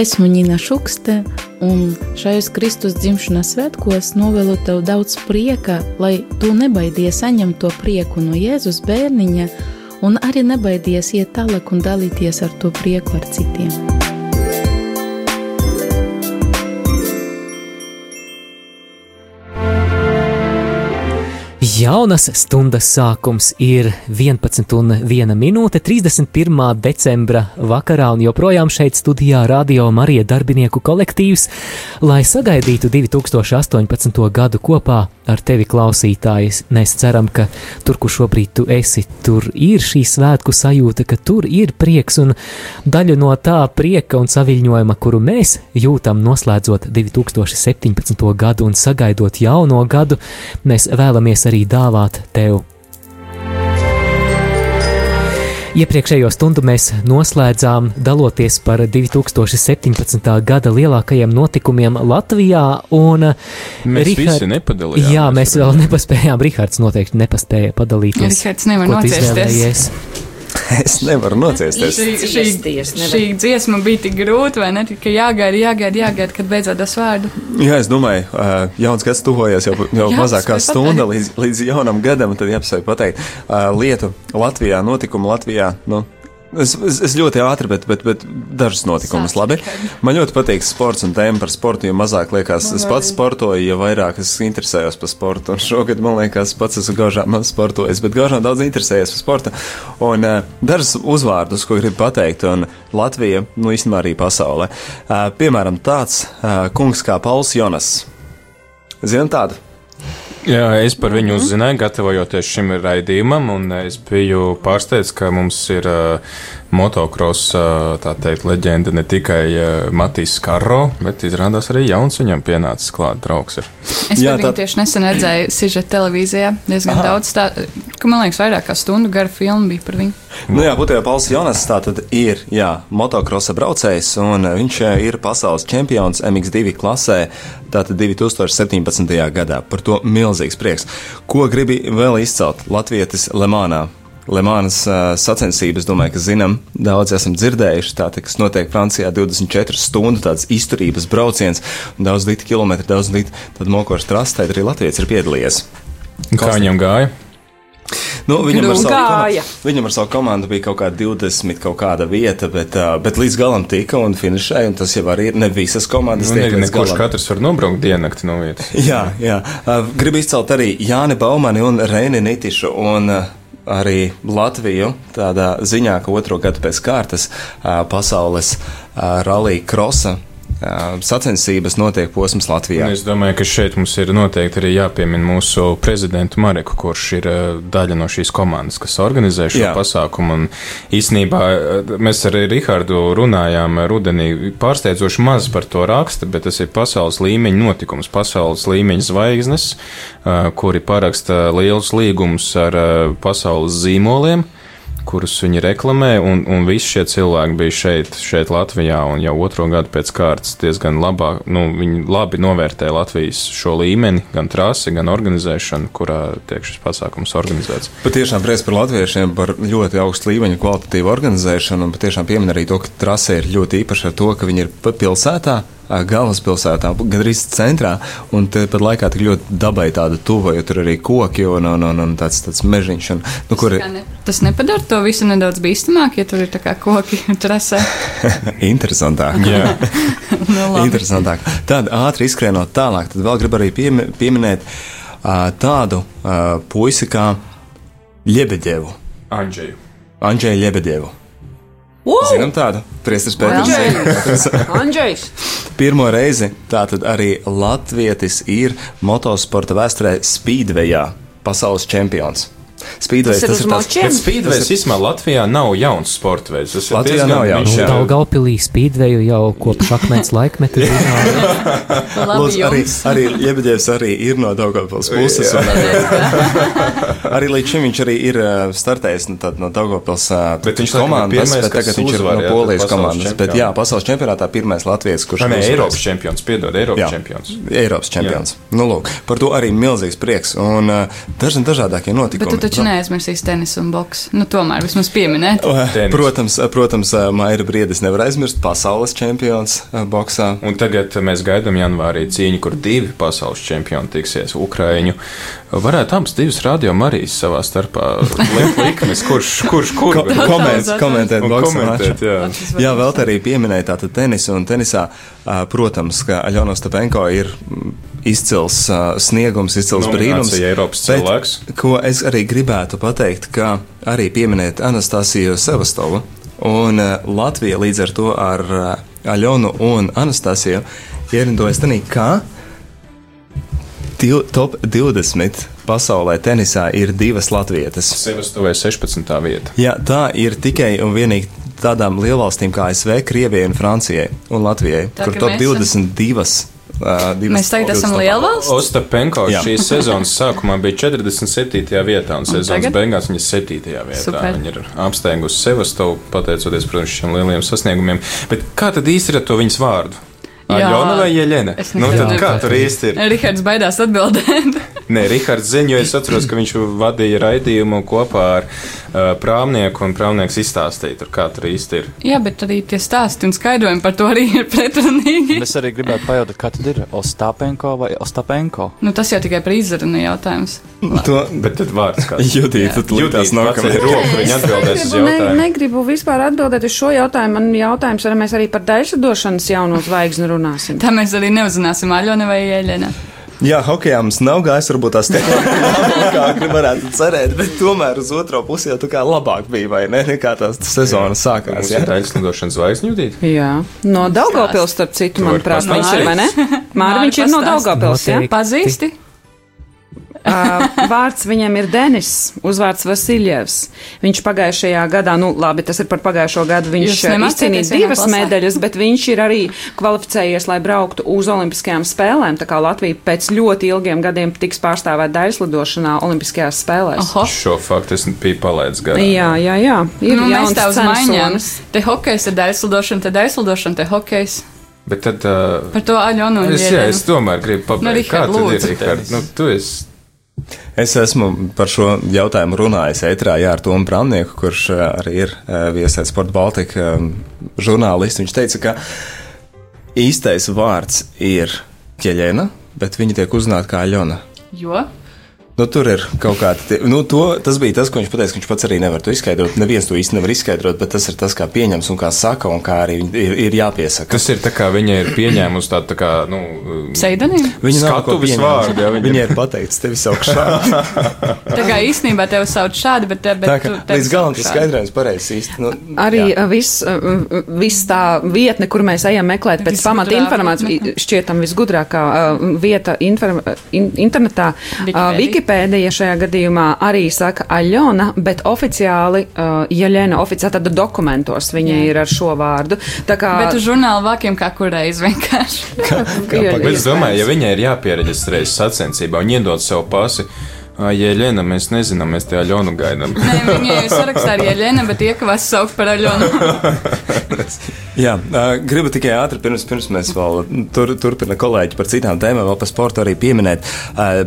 Esmu Nina Šukste, un šajos Kristus dzimšanas svētkos novēlu tev daudz prieka, lai tu nebaidies saņemt to prieku no Jēzus bērniņa, un arī nebaidies iet tālāk un dalīties ar to prieku ar citiem. Jaunas stundas sākums ir 11,1 minūte 31. decembra vakarā, un joprojām šeit studijā Radio Marija darbinieku kolektīvs, lai sagaidītu 2018. gadu kopā ar tevi klausītājs. Mēs ceram, ka tur, kur šobrīd tu esi, tur ir šī svētku sajūta, ka tur ir prieks un daļa no tā prieka un saviņojuma, kuru mēs jūtam noslēdzot 2017. gadu un sagaidot jauno gadu, mēs vēlamies arī dāvāt tev. Iepriekšējo stundu mēs noslēdzām daloties par 2017. gada lielākajiem notikumiem Latvijā. Mēs Richard, visi nepadalījāmies. Jā, mēs vēl nepaspējām. Rihards noteikti nepaspēja padalīties. Rihards nevar nociesties. Es nevaru nociesties. Šī, šī, šī dziesma bija tik grūta, vai ne? Ka jāgaida, jāgaida, jāgaida, kad beidzot dos vārdu. Jā, es domāju, jauns gads tuvojas jau, jau Jā, mazāk kā stunda līdz, līdz jaunam gadam, tad jāpasaka pateikt uh, lietu Latvijā, notikumu Latvijā. Nu, Es, es, es ļoti ātri, bet, bet, bet dažas notikumus labi. Man ļoti patīk sports un tēma par sportu, jo mazāk liekas, man es pats sportoju, jo vairāk es interesējos par sportu. Un šogad man liekas, pats esmu gaužām sportojis, bet gaužām daudz interesējies par sportu. Un uh, dažas uzvārdus, ko gribu pateikt, un Latvija, nu īstenībā arī pasaulē. Uh, piemēram, tāds uh, kungs kā Pauls Jonas. Zinām tādu? Jā, es par viņu uzzināju, gatavojoties šim raidījumam, un es biju pārsteigts, ka mums ir uh, motocross teikt, leģenda ne tikai Matīs Karro, bet izrādās arī jauns viņam pienācis klāt draugs. Ir. Es Jā, tā... tieši nesen redzēju sižetu televīzijā diezgan Aha. daudz, tā, ka man liekas, vairāk kā stundu gara filma bija par viņu. Nu jā, būtībā Pauls Jonas tātad ir, jā, motocrossa braucējs, un viņš ir pasaules čempions MX2 klasē, tātad 2017. gadā. Par to milzīgs prieks. Ko gribi vēl izcelt Latvietis Lemānā? Lemānas uh, sacensības, domāju, ka zinām, daudz esam dzirdējuši. Tā, kas notiek Francijā 24 stundu tāds izturības brauciens, daudz litu kilometru, daudz litu mokošu trasi, tad arī Latvijas ir piedalījies. Kā viņam gāja? Nu, viņam, ar komandu, viņam ar savu komandu bija kaut kāda 20, kaut kāda vieta, bet, bet līdz galam tika un finišēja. Un tas jau arī ir ne visas komandas. Nu, ne, kurš katrs var nobraukt diennakti no vietas. jā, jā. Gribu izcelt arī Jāni Baumani un Reini Nitišu. Un, uh, arī Latviju tādā ziņā, ka otro gadu pēc kārtas pasaules rallija krosa sacensības notiek posms Latvijā. Un es domāju, ka šeit mums ir noteikti arī jāpiemina mūsu prezidentu Mareku, kurš ir daļa no šīs komandas, kas organizē šo Jā. pasākumu. Un īsnībā mēs arī Rihardu runājām rudenī pārsteidzoši maz par to raksta, bet tas ir pasaules līmeņa notikums, pasaules līmeņa zvaigznes, kuri paraksta lielus līgumus ar pasaules zīmoliem kurus viņi reklamē, un, un visi šie cilvēki bija šeit, šeit Latvijā, un jau otro gadu pēc kārtas diezgan labā, nu, viņi labi novērtē Latvijas šo līmeni, gan trasi, gan organizēšanu, kurā tiek šis pasākums organizēts. Patiešām prieks par latviešiem par ļoti augstu līmeņu kvalitatīvu organizēšanu, un patiešām piemin arī to, ka trase ir ļoti īpaša ar to, ka viņi ir pilsētā galvaspilsētā, gandrīz centrā, un pat laikā tik ļoti dabai tāda tuva, jo tur arī koki un, un, un, un tāds, tāds mežiņš. Un, nu, kur... ne, tas nepadara to visu nedaudz bīstamāk, ja tur ir tā kā koki trasē. Interesantāk. Jā. nu, Interesantāk. Tad ātri izskrienot tālāk, tad vēl gribu arī piemi, pieminēt uh, tādu uh, puisi kā Ļebedevu. Andžeju. Andžeju Ļebedevu. Wow! Zinām tādu priesteris Pēters. Andžejs. Pirmo reizi tātad arī Latvietis ir motosporta vēsturē Speedwayā pasaules čempions. Spīdvejs, tas, tas ir tas, bet spīdvejs īstenībā Latvijā nav jauns sporta veids. Tas Latvijā nav jauns. Nu, Daugaupilī spīdveju jau kopš akmens laikmeta Lūdzu, arī, arī Ļebeģevs arī ir no Daugavpils puses. arī līdz šim viņš arī ir startējis no, tad, no Daugavpils komandas, bet tagad viņš ir no Polijas komandas. Bet jā, pasaules čempionātā pirmais Latvijas, kurš ir Eiropas čempions, piedod, Eiropas čempions. Eiropas čempions. Nu, lūk, par to arī milzīgs prieks un dažni dažādākie notikumi. Taču neaizmirsīs tenisu un boksu. Nu, tomēr vismaz pieminēt. Tenis. Protams, protams Maira Briedis nevar aizmirst pasaules čempions boksā. Un tagad mēs gaidām janvārī cīņu, kur divi pasaules čempioni tiksies - Ukraiņu. Varētu abas divas radio Marijas savā starpā likmes, kurš, kurš, kur Ko, koment, komentēt boksu maču. Jā. jā, vēl te arī pieminēja tātad tenisu un tenisā, protams, ka Aļona Stapenko ir izcils uh, sniegums, izcils Nu, brīnums. Eiropas cilvēks. Ko es arī gribētu pateikt, ka arī pieminēt Anastasiju Sevastovu un uh, Latvija līdz ar to ar uh, Aļonu un Anastasiju ierindojas tenī, kā div, top 20 pasaulē tenisā ir divas latvietas. Sevastovē 16. vieta. Jā, tā ir tikai un vienīgi tādām lielvalstīm kā ASV, Krievijai un Francijai un Latvijai, Tā, kur ka top mēs esam- 22. Uh, Mēs tagad esam lielvalsts. Ostapenko Jā. šīs sezonas sākumā bija 47. vietā, un sezonas tagad? beigās viņa ir 7. vietā. Super. Viņa ir apsteigusi Sevastovu, pateicoties, protams, šiem lieliem sasniegumiem. Bet kā tad īsti ir ar to viņas vārdu? Aļona vai Jeļena? Nu, tad kā tur īsti ir? Rihards baidās atbildēt. Nē, Rihards ziņo, es atceros, ka viņš vadīja raidījumu kopā ar uh, prāmnieku, un prāmnieks izstāstīja, tur, kā tur īsti ir. Jā, bet arī tie stāsti un skaidrojumi par to arī ir pretrunīgi. Es arī gribētu pajautāt, kā tad ir Ostapenko vai Ostapenko? Nu, tas jau tikai par izrunu jautājums. To, Bet tad vārds kāds. Judīta, tu līdās nākamajā roku, viņa atbildēs uz Negribu, ne, jautājumu. negribu vispār atbildēt uz šo jautājumu. Man jautājums, vai mēs arī par daļsadošanas jauno zvaigzni runāsim. Tā mēs arī neuzzināsim Aļona vai Ieļena. Jā, hokejā mums nav gājis, varbūt tās tehnoloģiskāk varētu cerēt, bet tomēr uz otro pusi jau tā kā labāk bija, vai ne, nekā tās sezonas sākās. Jā, ir daļslidošanas zvaigznes judīt. Jā, no Daugavpils, starp citu, manuprāt, viņš ir, vai ne? Māri, viņš ir no. Daugavpils, jā? Noteikti. Pazīsti? Vārds viņam ir Denis, uzvārds Vasiljevs. Viņš pagājušajā gadā, nu labi, tas ir par pagājušo gadu, viņš izcīnīja divas medaļas, bet viņš ir arī kvalificējies, lai brauktu uz Olimpiskajām spēlēm. Tā kā Latvija pēc ļoti ilgiem gadiem tiks pārstāvēt daļslidošanā Olimpiskajās spēlēs. Oho. Šo faktu es biju palaidis garām. Jā, jā, jā. Ir Nu, mēs tā uz maiņām. Te hokejs, te daļslidošana, te daļslidošana, te hokejs. Bet tad. Uh, Par to Aļonu un es, jā, es tomēr gribu Nu, pabeigt. Rihard, Kā tad ir. Rihard? Nu, tu esi. Es esmu par šo jautājumu runājis ētrā jā, ar Tomu Brānnieku, kurš uh, arī ir uh, viesais Sports Baltica um, žurnālists. Viņš teica, ka īstais vārds ir ķeļena, bet viņa tiek uzrunāta kā Aļona. Jo? Nu, tur ir kaut kāda. Nu, to, tas bija tas, ko viņš teica, ka viņš pats arī nevar to izskaidrot. Neviens to īsti nevar izskaidrot, bet tas ir tas, kā pieņems un kā saka, un kā arī ir, ir jāpiesaka. Tas ir tā kā viņa ir pieņēmusi tādu, tā kā, nu, Pseidonīmu? Viņa nav ko skatuves pieņēmusi. vārdu, jā, viņa- Viņa ir pateicis tevi augšā. Tā kā īstenībā tevi sauc šādi, bet, bet Tā kā tu līdz galam sauc tas šādi. skaidrojums pareizs īsti. Nu, Arī uh, viss uh, vis tā vietne, kur mēs ejam meklēt pēc pamata informācijas, šķietam visgudrākā uh, vieta inform, in, internetā. Uh, Wikipēdija. Wikipēdija šajā gadījumā arī saka Aļona, bet oficiāli uh, Jeļena, oficiāli tad dokumentos viņa Jā. ir ar šo vārdu. Tā kā Bet uz žurnāla vākiem kā kurreiz vienkārši. ir- Bet es domāju, ja viņai ir jāpiereģistrējas sacensībā un iedod savu pasi, Ai, Jēlēna, mēs nezinām, mēs te Aļonu gaidām. Nē, viņa jau sarakstā ar Ieļenu, bet iekavās saukt par Aļonu. Jā, gribu tikai ātri, pirms, pirms mēs vēl tur, turpina kolēģi par citām tēmām, vēl par sportu arī pieminēt.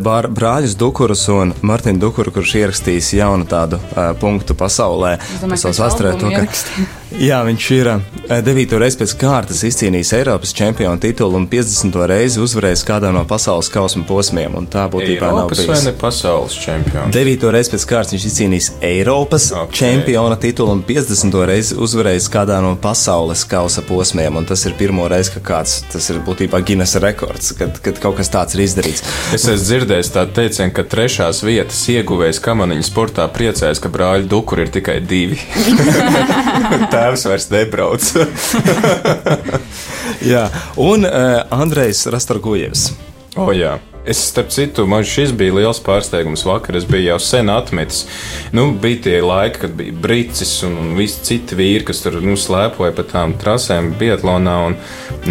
Bār, brāļus Dukurus un Martinu Dukuru, kurš ierakstījis jaunu tādu punktu pasaulē. domāju, pasaules vēsturē, to, ka- ierakstīja. Jā, viņš ir uh, devīto reizi pēc kārtas izcīnījis Eiropas čempionu titulu un 50. reizi uzvarējis kādā no pasaules kausma posmiem, tā būtībā nav Eiropas vai ne pasaules čempions? Devīto reizi pēc kārtas viņš izcīnījis Eiropas Ok. okay. čempiona titulu un 50. reizi uzvarējis kādā no pasaules kausa posmiem. Tas ir pirmo reizi, ka kāds tas ir būtībā Guinness rekords, kad, kad kaut kas tāds ir izdarīts. Es esmu dzirdējis tādu teicienu, ka trešās vietas ieguvējs kamaniņu sportā priecājas, ka brāļu dukuri ir tikai divi. Tēvs vairs nebrauc. Jā, un uh, Andrejs Rastorgujevs. o, jā. Es, starp citu, man šis bija liels pārsteigums. Vakar es biju jau sen atmetis. Nu, bija tie laiki, kad bija brīcis un, un visi citi vīri, kas tur nu, slēpoja pa tām trasēm, Bietlānā.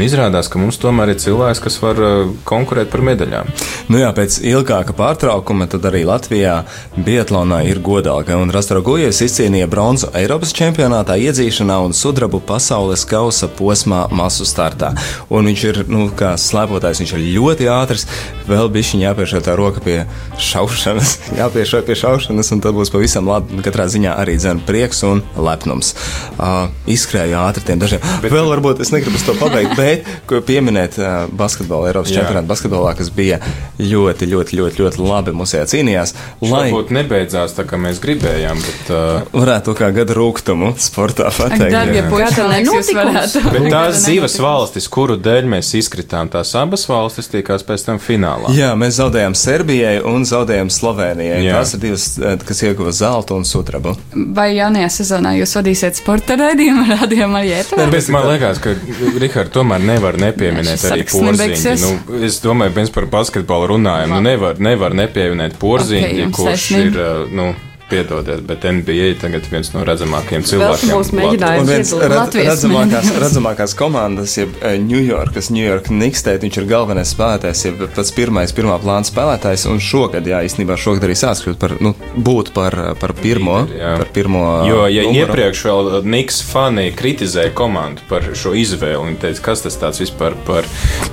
Izrādās, ka mums tomēr ir cilvēks, kas var uh, konkurēt par medaļām. Nu jā, pēc ilgāka pārtraukuma tad arī Latvijā Bietlānā ir godāka. Un Rastorgujevs izcīnīja bronzu Eiropas čempionātā iedzīšanā un sudrabu pasaules kausa posmā masu startā. Un viņš ir, nu, kā slēpotājs, viņš ir ļoti ātrs. Vēl vēl bišķiņ jāpiešā tā roka pie šaušanas, jāpiešā pie šaušanas, un tad būs pavisam labi. Katrā ziņā arī dzēn prieks un lepnums. Uh, izskrēju ātri tiem dažiem. Bet, vēl varbūt es negribu to pabeigt, bet pieminēt uh, basketbolu Eiropas čempionātu basketbolā, kas bija ļoti, ļoti, ļoti, ļoti labi mums cīnījās. Lai varbūt nebeidzās tā, kā mēs gribējām, bet uh... varētu kā gada rūgtumu sportā pateikt. Darbie puiši, nenotikums. Bet tās divas valstis, kuru dēļ mēs izkritām, tās abas valstis tiekās pēc tam finālā. Jā, mēs zaudējām Serbijai un zaudējām Slovenijai. Jā. Tās ir divas, eh, kas ieguva zeltu un sudrabu. Vai jaunajā sezonā jūs vadīsiet sporta raidījumu rādījumu arī ētā? Bet man liekas, ka Rihard tomēr nevar nepieminēt arī porziņu. Nu, es domāju, mēs par basketbolu runājam. Nu, nevar, nevar nepieminēt porziņu, okay, kurš ir, eh, nu, piedodiet, bet NBA tagad viens no redzamākajiem cilvēkiem. Būs mēģinājums viens redz, redzamākās, redzamākās komandas, jeb eh, New Yorkas, New York Knicks, tēt, viņš ir galvenais spēlētājs, jeb pats pirmais, pirmā plāna spēlētājs, un šogad, jā, īstenībā šogad arī sāks kļūt par, nu, būt par, par pirmo, jā. par pirmo. Jo, ja numuru. iepriekš vēl Knicks fani kritizēja komandu par šo izvēli, viņi teica, kas tas tāds vispār par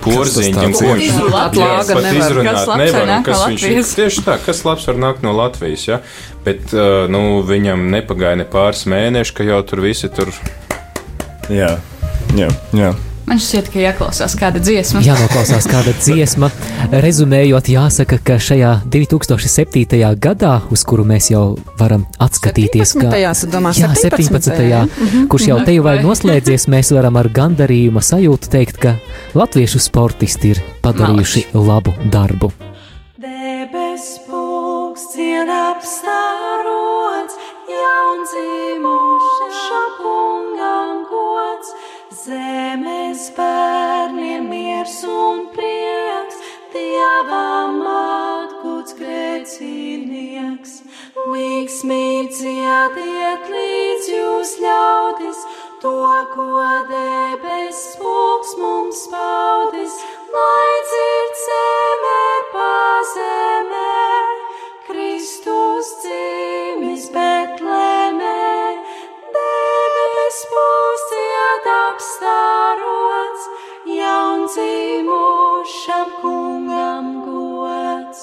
porziņu, un ko viņš pat izrunāt nevar, kas viņš ir. Tieši tā, kas labs var nākt no Latvijas, jā. Ja? Bet nu, viņam nepagāja ne pāris mēneši, ka jau tur visi tur. Jā, jā. jā. Man šķiet, ka jāklausās kāda dziesma. Jā, noklausās kāda dziesma. Rezumējot, jāsaka, ka šajā 2007. gadā, uz kuru mēs jau varam atskatīties, 17. Kā, domā, jā, 17. 17. Mhm. kurš jau te jau vai noslēdzies, mēs varam ar gandarījuma sajūtu teikt, ka latviešu sportisti ir padarījuši labu darbu. Un prieks, dievam atgūts grēcinieks. Līgsmīgi dziediet līdz jūs ļaudis, to, ko debes spūks mums paudis, lai dzird zemē pazemē. Kristus dzimis Betlēmē, debes būsiet apstārots, jaundzimušam kungam gods.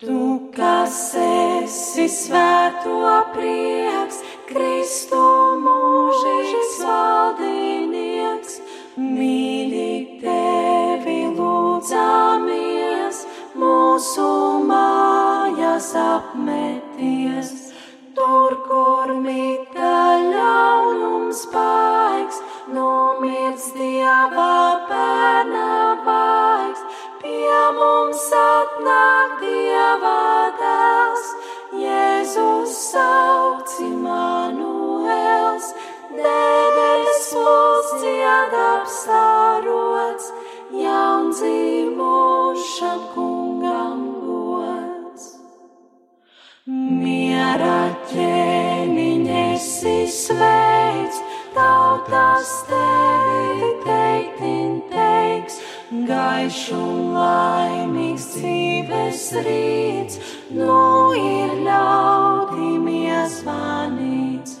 Tu, kas esi svēto prieks, Kristu mūžīgs valdinieks, mīļi tevi lūdzamies mūsu mājās apmeties, atnāk dieva dēls, Jēzus sauc Immanuels, debes mūs dzied apstārots, jaundzīvošam kungam gods. Miera ķēniņš sveic, tautas teiks, gaišu laimīgs dzīves rīts, nu ir ļaudīm iezvanīts.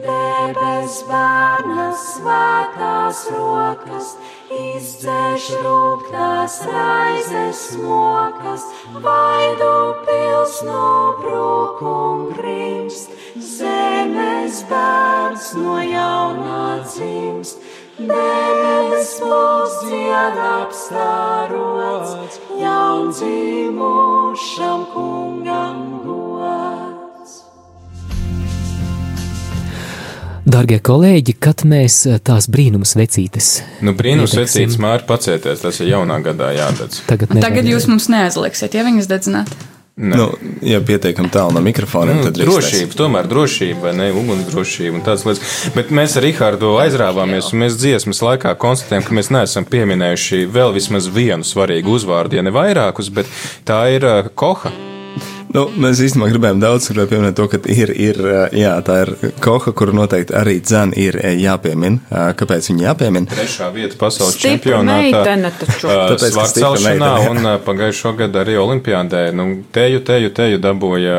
Debes bērnas svētās rokas, izdzēš rūktās raizes smokas, vaidu pils no brūkum grimst, zemes bērns no jaunā dzimst. Debes mūs dzied apstārots, jaundzīmušam kungam gods. Darbie kolēģi, kad mēs eh, tās brīnums vecītes. Nu, brīnums vecītes māri pacieties, tas ir jaunā gadā jādedz. Tagad, Tagad jūs mums neaizliksiet, ja viņas dedzināt. Ne. Nu, ja pietiekami tālu no mikrofoniem, nu, tad drošība, tomēr drošība, ne, ugunsdrošība un tādas lietas. Bet mēs ar Rihārdu aizrāvāmies, un mēs dziesmas laikā konstatējam, ka mēs neesam pieminējuši vēl vismaz vienu svarīgu uzvārdu, ja ne vairākus, bet tā ir uh, Koha. Nu, mēs īstenībā gribējām daudz pieminēt to, ka ir, ir jā, tā ir koha, kuru noteikti arī dzēn ir jāpiemina. Kāpēc viņa jāpiemina? Trešā vieta pasaules čempionātā. Tāpēc, ka celšanā un pagājušo gadu arī olimpiādē. Nu, teju, teju, teju dabūja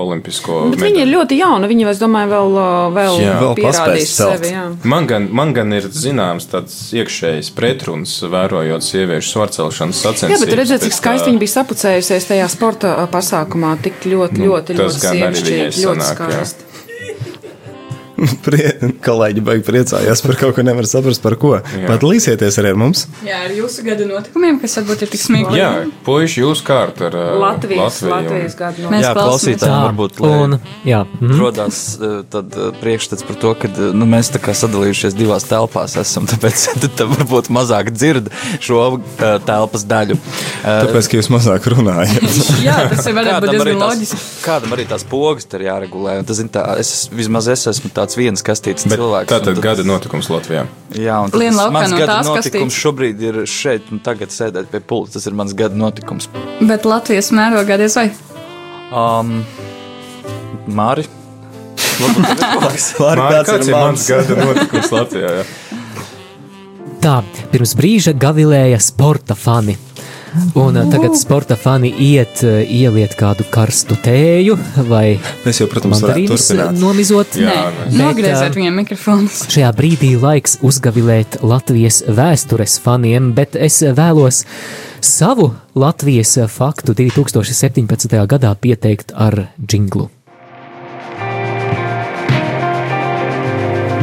olimpisko. Bet viņa ir ļoti jauna, viņa, es domāju, vēl, vēl, jā. vēl pierādīs sevi. Jā. Man gan, man gan ir zināms tāds iekšējs pretruns, vērojot sieviešu svarcelšanas sacensības. Jā, bet redziet, cik skaisti viņa bija sapucējusies tajā sporta pasākumā, tik ļoti, Nu, ļoti, tas ļoti arī sievišķīgi, ļoti skaisti. Prie, kolēģi baigi priecājās par kaut ko, nevar saprast par ko. Pat līsieties arī ar mums. Jā, ar jūsu gada notikumiem, kas varbūt ir tik smieklīgi. Jā, puiši, jūs kārt ar uh, Latvijas, Latviju. Latvijas gadu no Mēs Jā, klausītājiem varbūt un, jā, mhm. rodās eh, tad eh, priekšstats par to, ka nu, mēs tā kā sadalījušies divās telpās esam, tāpēc tad, varbūt mazāk dzird šo uh, telpas daļu. Uh, Tāpēc, ka jūs mazāk runājat. Jā, tas ir varētu būt diezgan tās, loģiski. kādam arī tās pogas tur jāregulē. Tas, zin, tā, es, vismaz es esmu tāds viens kastīts Bet cilvēks. Tātad gada notikums Latvijā. Jā, un tas Lien laukā mans no gada notikums kastītes. šobrīd ir šeit, un tagad sēdēt pie pulta. Tas ir mans gada notikums. Bet Latvijas mērogā diez vai. Um, Māri? Labi, Māri, kāds ir mans gada notikums Latvijā? Jā? Tā, pirms brīža gavilēja sporta fani. Un uh, tagad sporta fani iet, uh, ieliet kādu karstu tēju vai Mēs jau, protams, varētu mandarīnus nomizot. Jā, Nē, nogrieziet Bet, viņiem mikrofonus. Šajā brīdī laiks uzgavilēt Latvijas vēstures faniem, bet es vēlos savu Latvijas faktu 2017. gadā pieteikt ar jinglu.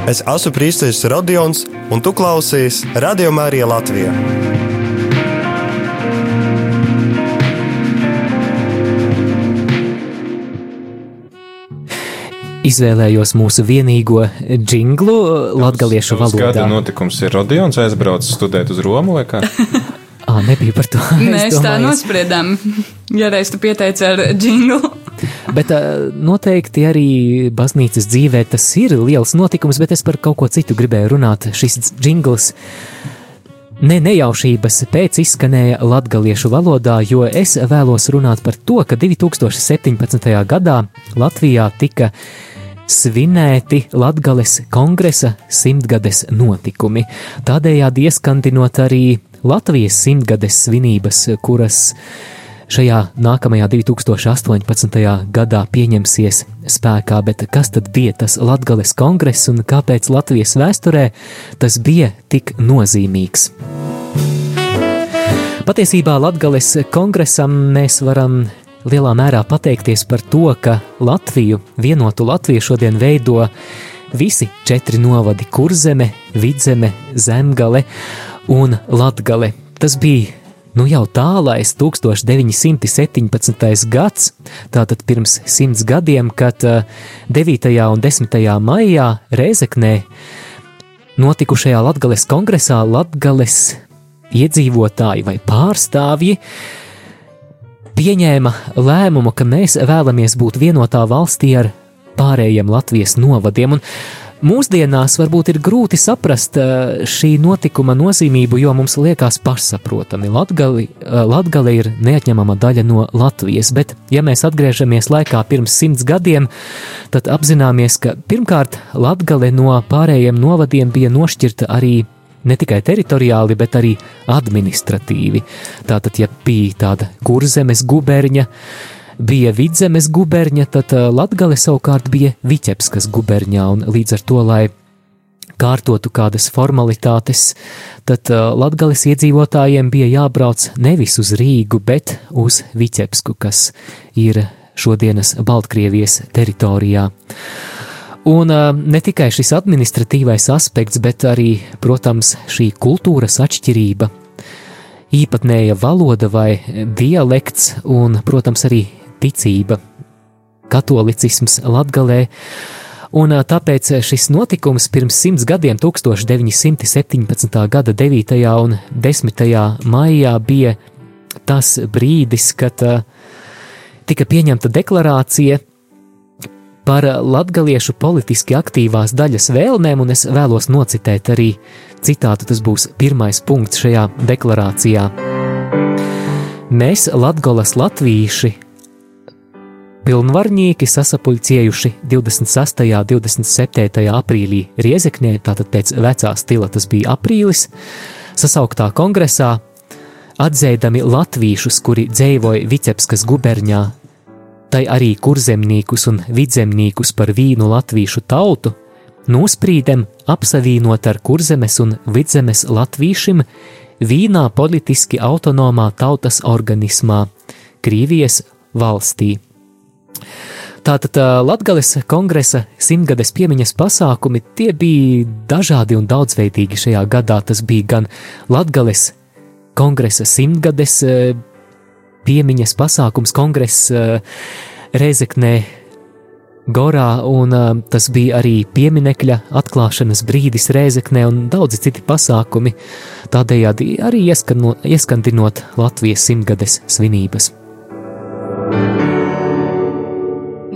Es esmu Prīsīs Rodions, un tu klausies Radio Mārija Latvijā. Izvēlējos mūsu vienīgo jinglu latviešu Tavs Gada valodā. notikums ir Rodions aizbraucis studēt uz Romu vai kā? Ā, nebija par to. Mēs tā nospriedām. Ja reiz tu pieteici ar džinglu, Bet ā, noteikti arī baznīcas dzīvē tas ir liels notikums, bet es par kaut ko citu gribēju runāt. Šis jingls ne nejaušības pēc izskanēja latgaliešu valodā, jo es vēlos runāt par to, ka 2017. gadā Latvijā tika svinēti Latgales kongresa simtgades notikumi, tādējādi ieskandinot arī Latvijas simtgades svinības, kuras šajā nākamajā 2018. gadā pieņemsies spēkā, bet kas tad bija tas Latgales kongress un kāpēc Latvijas vēsturē tas bija tik nozīmīgs? Patiesībā Latgales kongresam mēs varam lielā mērā pateikties par to, ka Latviju, vienotu Latviju šodien veido visi četri novadi - Kurzeme, Vidzeme, Zemgale un Latgale. Tas bija nu jau tālais 1917. gads, tātad pirms simts gadiem, kad eh, 9. un 10. maijā Rēzeknē notikušajā Latgales kongresā Latgales iedzīvotāji vai pārstāvji pieņēma lēmumu, ka mēs vēlamies būt vienotā valstī ar pārējiem Latvijas novadiem. Un mūsdienās varbūt ir grūti saprast eh, šī notikuma nozīmību, jo mums liekas pašsaprotami. Latgali, eh, Latgale ir neatņemama daļa no Latvijas, bet ja mēs atgriežamies laikā pirms simts gadiem, tad apzināmies, ka pirmkārt Latgale no pārējiem novadiem bija nošķirta arī ne tikai teritoriāli, bet arī administratīvi. Tātad, ja bija tāda kurzemes guberņa, bija vidzemes guberņa, tad ā, Latgale savukārt bija Viķepskas guberņā, un līdz ar to, lai kārtotu kādas formalitātes, tad ā, Latgales iedzīvotājiem bija jābrauc nevis uz Rīgu, bet uz Viķepsku, kas ir šodienas Baltkrievijas teritorijā. Un ne tikai šis administratīvais aspekts, bet arī, protams, šī kultūras atšķirība, īpatnēja valoda vai dialekts, un, protams, arī ticība, katolicisms latgalē. Un tāpēc šis notikums pirms simts gadiem, 1917. gada 9. un 10. maijā, bija tas brīdis, kad tika pieņemta deklarācija par latgaliešu politiski aktīvās daļas vēlmēm, un es vēlos nocitēt arī citātu, tas būs pirmais punkts šajā deklarācijā. Mēs, Latgolas latvīši, pilnvarnieki sasapuļcējuši 26. un 27. aprīlī Riezeknē, tātad pēc vecā stila tas bija aprīlis, sasauktā kongresā, atzēdami latvīšus, kuri dzīvoja Vicepskas guberņā, tai arī kurzemniekus un vidzemniekus par vīnu latvīšu tautu, nosprīdem apsavienot ar kurzemes un vidzemes latvīšiem vīnā politiski autonomā tautas organismā, Krievijas valstī. Tātad Latvijas kongresa simtgades piemiņas pasākumi tie bija dažādi un daudzveidīgi šajā gadā. Tas bija gan Latvijas kongresa simtgades piemiņas pasākums, kongresa Reizeknē Gorā, un uh, tas bija arī pieminekļa atklāšanas brīdis Rēzeknē un daudzi citi pasākumi, tādējādi arī ieskano, ieskandinot Latvijas simtgades svinības.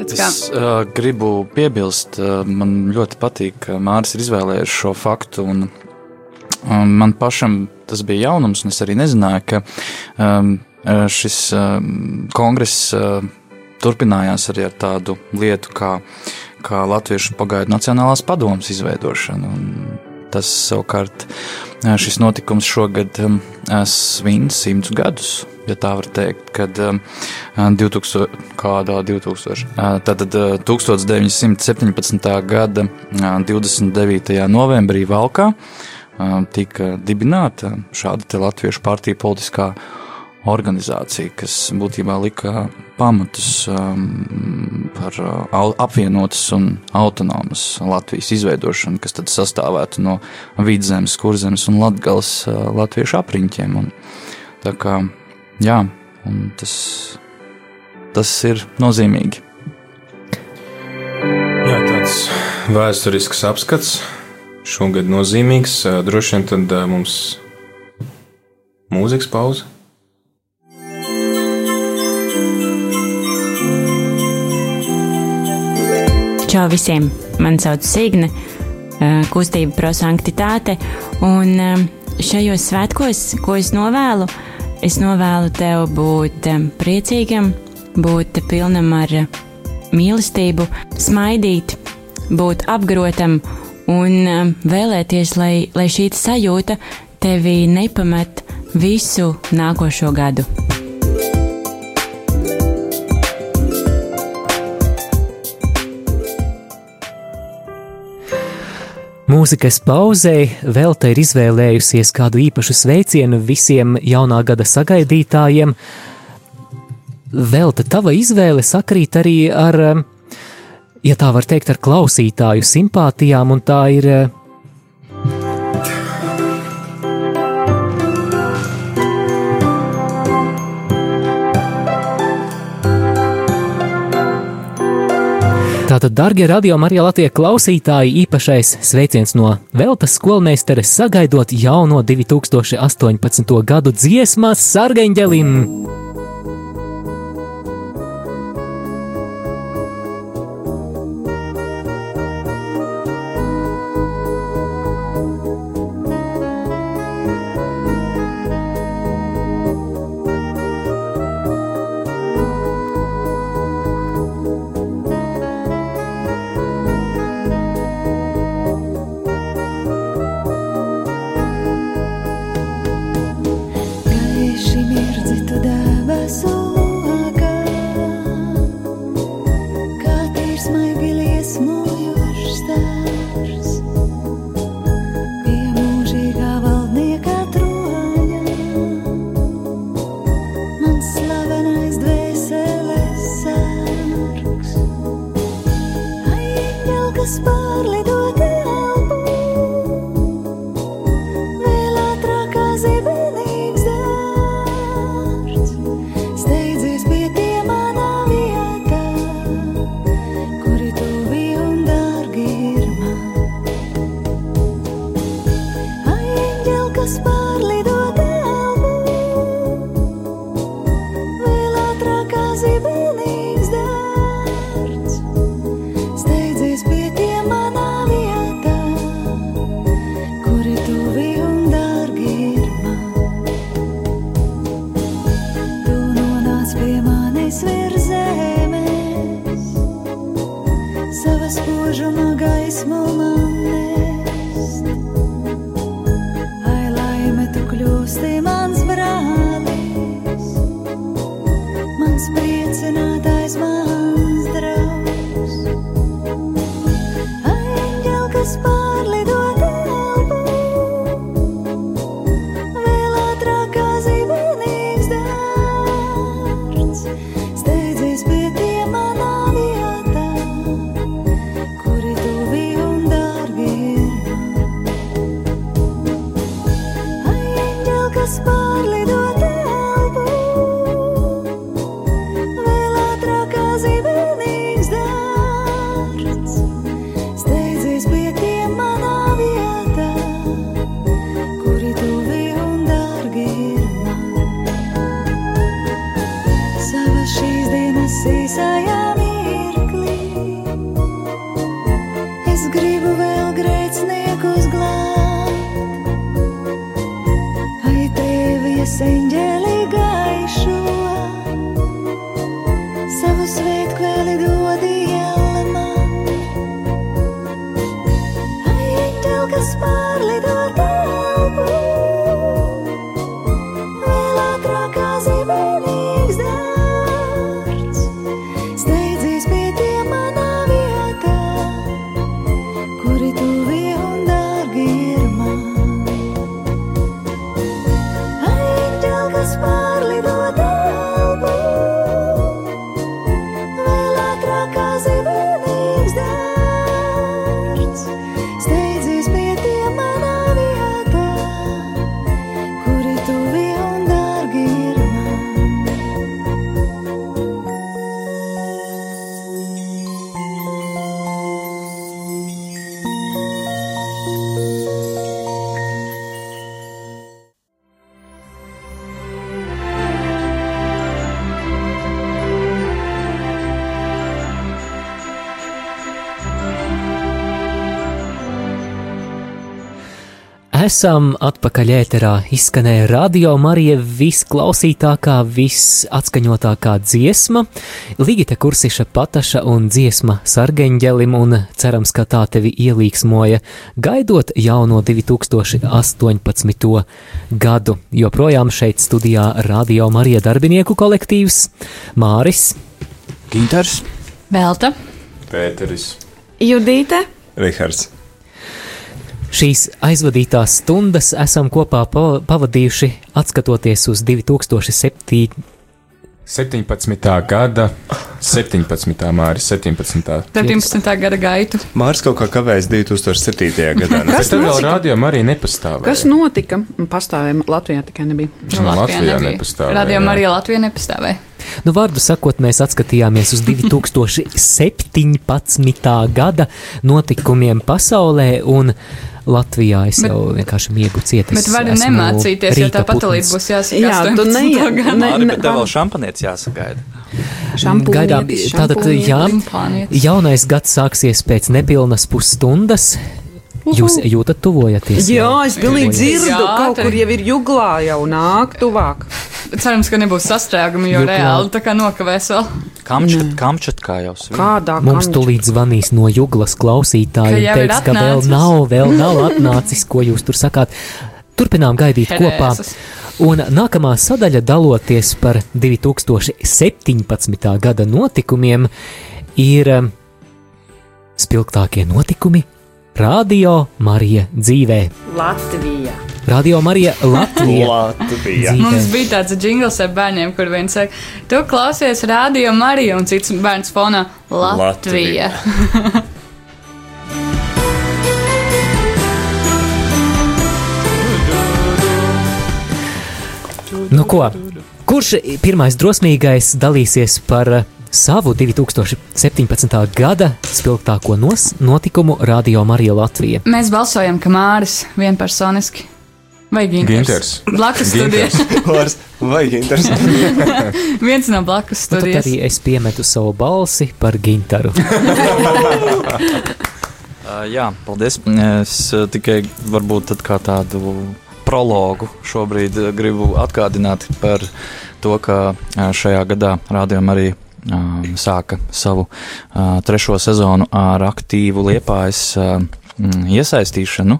Es uh, gribu piebilst, uh, man ļoti patīk, ka Mārcis ir izvēlējies šo faktu. Un, um, man pašam tas bija jaunums, un es arī nezināju, ka um, šis um, kongress uh, turpinājās arī ar tādu lietu kā, kā Latviešu pagaidu Nacionālās padomas izveidošana. Un tas savukārt šis notikums šogad svin simtus gadus. Ja tā var teikt, kad 2000, kādā 2000, tātad 1917. gada 29. novembrī Valkā tika dibināta šāda Latviešu partija politiskā organizācija, kas būtībā lika pamatus um, par uh, apvienotas un autonomas Latvijas izveidošanu, kas tad sastāvētu no vidzemes, kurzemes un latgales uh, latviešu apriņķiem. Un, tā kā, jā, un tas, tas ir nozīmīgi. Jā, tāds vēsturisks apskats šogad nozīmīgs. Droši vien tad mums mūzikas pauze. Čau visiem! Mani sauc Signe, kustība prosanktitāte, un šajos svētkos, ko es novēlu, es novēlu tev būt priecīgam, būt pilnam ar mīlestību, smaidīt, būt apgrotam un vēlēties, lai, lai šī sajūta tevi nepamet visu nākošo gadu. Mūzikas pauzē Velta ir izvēlējusies kādu īpašu sveicienu visiem jaunā gada sagaidītājiem. Velta, tava izvēle sakrīt arī ar, ja tā var teikt, ar klausītāju simpātijām, un tā ir Tātad, darbie radio Marija Latvijas klausītāji, īpašais sveiciens no Veltes skolmeistares sagaidot jauno 2018. gadu dziesmas Sargeņģelim! Esam atpakaļ ēterā. Izskanēja radio Marija visklausītākā, visatskaņotākā dziesma. Ligita Kursiša pataša un dziesma sargeņģelim un cerams, ka tā tevi ielīgsmoja, gaidot jauno 2018. gadu. Joprojām šeit studijā radio Marija darbinieku kolektīvs Māris, Ginters, Velta. Pēteris. Judīte, Rihards. Šīs aizvadītās stundas esam kopā pa- pavadījuši atskatoties uz 2007. 17. gada, 17. māris, 17. 17. gada gaitu. Mārs kaut kā kavējas 2007. gadā. Bet tad vēl rādījumā arī nepastāvēja. kas notika? Pastāvēja Latvijā tikai nebija. Nu, Latvijā nepastāvēja, Radio jā. Marija Latvija nepastāvēja. Nu, vārdu sakot, mēs atskatījāmies uz 2017. gada notikumiem pasaulē, un Latvijā es Bet- jau vienkārši miegu cietis. Bet vari esmu nemācīties, jo līdz putns. būs jāsaka. Jā, tu 18. ne- ne- Arī, bet tev vēl šampanietis jāsagaida. Gaidām, tātad, jā, Šampūnietis. jaunais gads sāksies pēc nepilnas pusstundas. Jūs jūtat, tuvojaties? Jā, es pilnīgi dzirdu, Jā, kaut kur jau ir juglā, jau nāk tuvāk. Cerams, ka nebūs sastrēgumi, jo Juklā. reāli tā kā nokavēs vēl. Kamčat, kamčat kā jau svin. Kādā Mums kamča? tūlīt zvanīs no juglas klausītāji Ka un teiks, ka vēl nav, vēl nav atnācis, ko jūs tur sakāt. Turpinām gaidīt kopā. Herēzes. Un nākamā sadaļa, daloties par 2017. gada notikumiem, ir um, spilgtākie notikumi Radio Marija dzīvē. Latvija. Radio Marija Latvija. Latvija. Mums bija tāds jingls ar bērniem, kur viens saka, tu klausies radio Mariju, un cits bērns fonā Latvija. Latvija. Nu ko, kurš pirmais drosmīgais dalīsies par uh, savu 2017. gada spilgtāko nos, notikumu Radio Marija Latvija? Mēs balsojam, ka Māris vienpersoniski. Vai Ginters? Ginters. Blakus studijas. Vajag interesanti. Viens no blakus Nu, Tad studijas. arī es piemetu savu balsi par gintaru. Uh, jā, paldies. Es uh, tikai varbūt tad kā tādu prologu šobrīd uh, gribu atgādināt par to, ka uh, šajā gadā rādījumā arī sāka savu trešo sezonu ar aktīvu liepājas iesaistīšanu,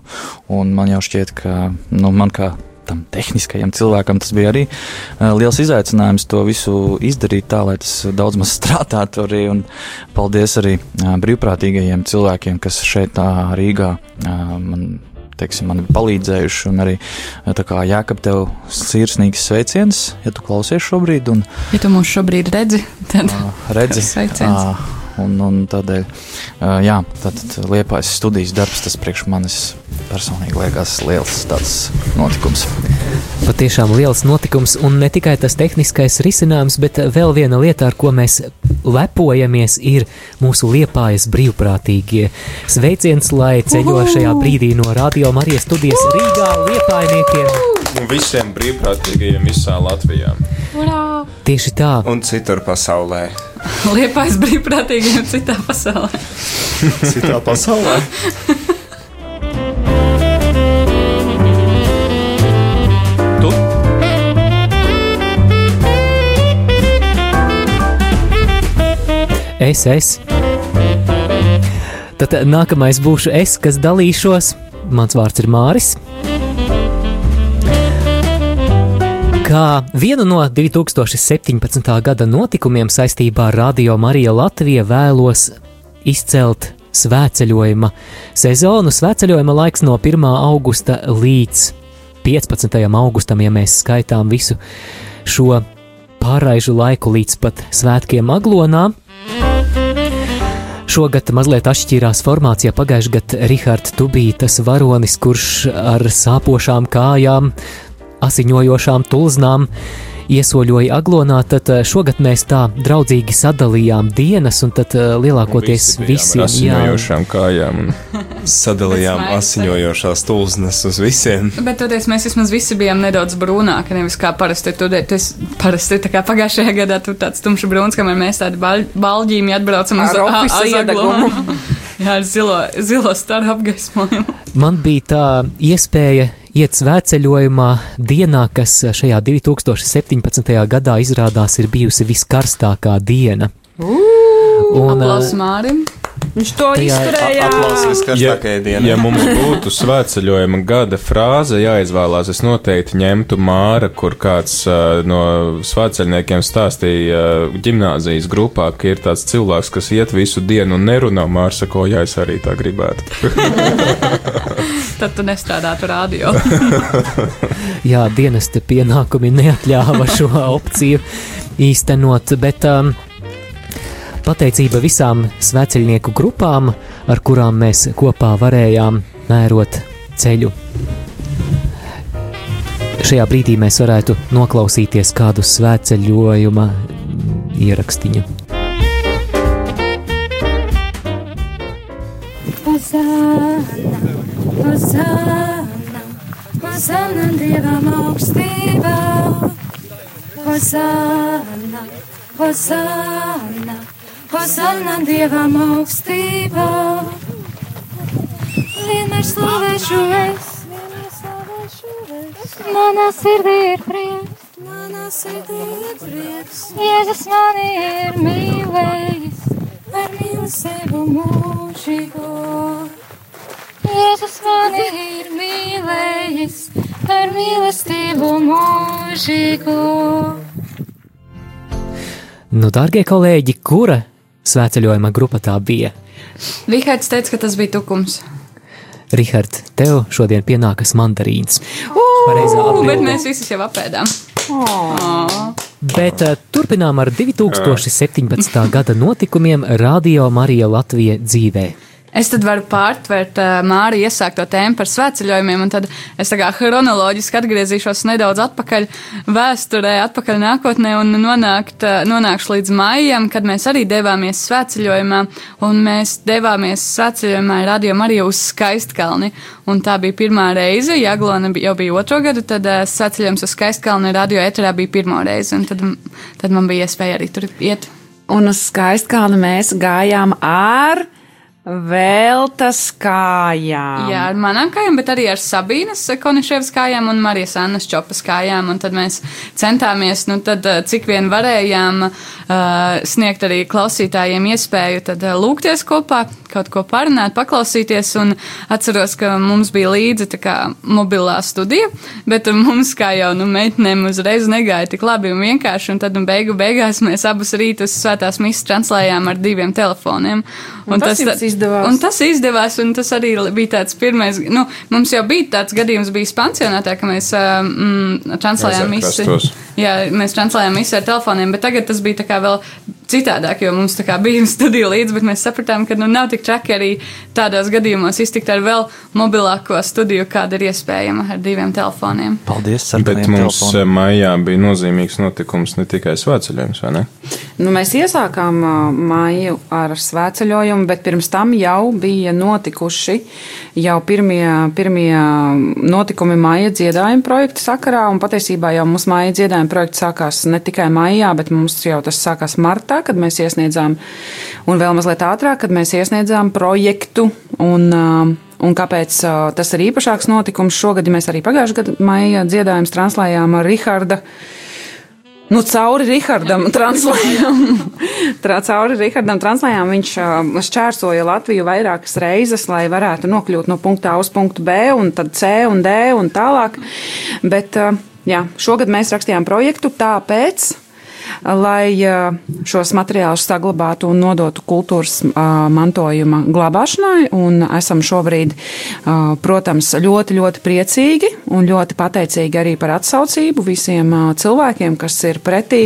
un man jau šķiet, ka nu, man kā tam tehniskajam cilvēkam tas bija arī uh, liels izaicinājums to visu izdarīt tā, lai tas daudz maz strādātu arī. Un paldies arī uh, brīvprātīgajiem cilvēkiem, kas šeit uh, Rīgā uh, man teiksim, man ir palīdzējuši. Un arī Jākap, tev sirsnīgs sveiciens, ja tu klausies šobrīd. Un, ja tu mūs šobrīd redzi, tad redzi. sveiciens. Un, un tādēļ, jā, tātad liepais studijas darbs, tas priekš manis personīgi liekas liels tāds notikums. Patiešām liels notikums, un ne tikai tas tehniskais risinājums, bet vēl viena lieta, ar ko mēs lepojamies, ir mūsu liepājas brīvprātīgie. Sveiciens, lai ceļo šajā brīdī no Radio Marijas studijas Rīgā liepājniekiem! Un visiem brīvprātīgajiem visā Latvijā. Urā! Tieši tā. Un citur pasaulē. Liepais brīvprātīgajiem citā pasaulē. citā pasaulē. Es, es. Tad nākamais būšu es, kas dalīšos. Mans vārds ir Māris. kā vienu no 2017. gada notikumiem saistībā ar Radio Mariju Latviju vēlos izcelt svētceļojuma sezonu. Svētceļojuma laiks no 1. augusta līdz 15. augustam, ja mēs skaitām visu šo pārraižu laiku līdz pat svētkiem Aglonā. Šogad mazliet atšķīrās formācijā. Pagājušajā gadā Rahards Tubija, tas varonis, kurš ar sāpošām kājām asiņojošām tulznām iesoļoja aglonā, tad eh, šogad mēs tā draudzīgi sadalījām dienas, un tad eh, lielākoties un visi visiem asiņojošām jā. kājām. Sadalījām asiņojošās tulznes uz visiem. Bet toties mēs vismaz visi bijām nedaudz brūnāki, nevis kā parasti. Tu, tu esi parasti tā kā pagājušajā gadā tu tāds tumšs brūns, kamēr mēs tādi baļ, baļģīmi atbraucam uz azagumu. Jā, ar zilo, zilo staru apgaismojumu. Man bija tā iespēja iet svētceļojumā dienā, kas šajā 2017. gadā izrādās ir bijusi viskarstākā diena. Un, Mārim! Viņš to izturēja. Ja, ja mums būtu svētceļojuma gada frāze jāizvēlās, es noteikti ņemtu Māra, kur kāds uh, no svētceļniekiem stāstīja uh, ģimnāzijas grupā, ka ir tāds cilvēks, kas iet visu dienu un nerunā. Māra sako, jā, es arī tā gribētu. Tad tu nestrādātu radio. jā, dienesta pienākumi neatļāva šo opciju īstenot, bet um, pateicība visām sveceļnieku grupām, ar kurām mēs kopā varējām mērot ceļu. Šajā brīdī mēs varētu noklausīties kādu svētceļojuma ierakstiņu. Hosana, Hosana, Hosana Dievam augstībā, Hosana, Hosana. Hosanna Dievam augstībā. Vienmēr slavēšu es, manā sirdī ir prieks, manā sirdī ir prieks. Jēzus mani ir mīlējis, ar mīlestību mūžīgo. Jēzus mani ir mīlējis, ar mīlestību mūžīgo. Nu, dārgie kolēģi, kura svētceļojuma grupa tā bija. Rihards teica, ka tas bija tukums. Rihard, tev šodien pienākas mandarīns. Ugh, bet mēs visi jau apēdām. Oh. Bet uh, turpinām ar 2017. gada notikumiem Radio Marija Latvija dzīvē. Es tad varu pārtvert uh, Māri iesākto tēmu par svētceļojumiem, un tad es tā kā chronoloģiski atgriezīšos nedaudz atpakaļ vēsturē, atpakaļ nākotnē un nonākt, uh, nonākšu līdz maijam, kad mēs arī devāmies svētceļojumā, un mēs devāmies svētceļojumā radio arī uz Skaistkalni, un tā bija pirmā reize, Jaglona jau bija otro gadu, tad uh, svētceļojums uz Skaistkalni radio eterā bija pirmo reizi, un tad, tad man bija iespēja arī tur iet. Un uz Skaistkalni mēs gājām ar Veltas kājām. Jā, ar manām kājām, bet arī ar Sabīnas Koniševas kājām un Marijas Annas Čopas kājām. Un tad mēs centāmies, nu tad cik vien varējām, uh, sniegt arī klausītājiem iespēju tad uh, lūgties kopā, kaut ko parunāt, paklausīties. Un atceros, ka mums bija līdzi tā kā mobilā studija, bet mums kā jau, nu, meitenēm uzreiz negāja tik labi un vienkārši. Un tad un beigu beigās mēs abus rītus svētās misas translējām ar diviem telefoniem. Un, un tas, tas izdevās. Un tas izdevās, un tas arī bija tāds pirmais, nu, mums jau bija tāds gadījums bijis pansionātā, ka mēs mm, translējām misiju. Jā, mēs translējām misiju ar telefoniem, bet tagad tas bija tā kā vēl citādāk, jo mums tā kā bija studija līdzi, bet mēs sapratām, ka nu nav tik traki arī tādos gadījumos iztikt ar vēl mobilāko studiju, kāda ir iespējama ar diviem telefoniem. Paldies, Bet mums telefoniem. maijā bija nozīmīgs notikums ne tikai svētceļojums, vai ne? Nu, mēs iesākām māju ar svētceļojumu, bet pirms tam jau bija notikuši jau pirmie, pirmie notikumi māja dziedājuma projekta sakarā, un patiesībā jau mūsu māja dziedājuma projekts sākās ne tikai maijā, bet mums jau tas sākās martā, kad mēs iesniedzām, un vēl mazliet ātrāk, kad mēs iesniedzām projektu, un, un kāpēc tas ir īpašāks notikums šogad, ja mēs arī pagājušajā gadā maija dziedājums translējām ar Riharda Nu, cauri Rihardam translējām. cauri Rihardam translējām. Viņš uh, šķērsoja Latviju vairākas reizes, lai varētu nokļūt no punkta A uz punktu B, un tad C un D un tālāk. Bet uh, jā, šogad mēs rakstījām projektu tāpēc, lai šos materiālus saglabātu un nodotu kultūras mantojuma glabāšanai. Un esam šobrīd, protams, ļoti, ļoti priecīgi un ļoti pateicīgi arī par atsaucību visiem cilvēkiem, kas ir pretī.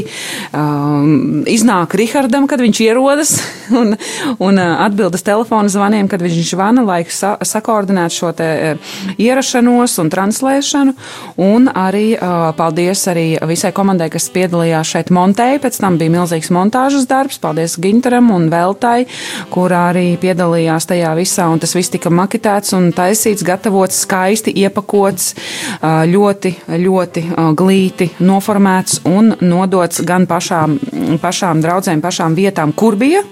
Iznāk Rihardam, kad viņš ierodas, un, un atbildes telefona zvaniem, kad viņš zvana, lai sa sakoordinētu šo te ierašanos un translēšanu. Un arī paldies arī visai komandai, kas piedalījās šeit montēja. Pēc tam bija milzīgs montāžas darbs. Paldies Ginteram un Veltai, kurā arī piedalījās tajā visā. Un tas viss tika maketēts un taisīts, gatavots, skaisti iepakots, ļoti, ļoti glīti noformēts un nodots gan pašām, pašām draudzēm, pašām vietām, kur bija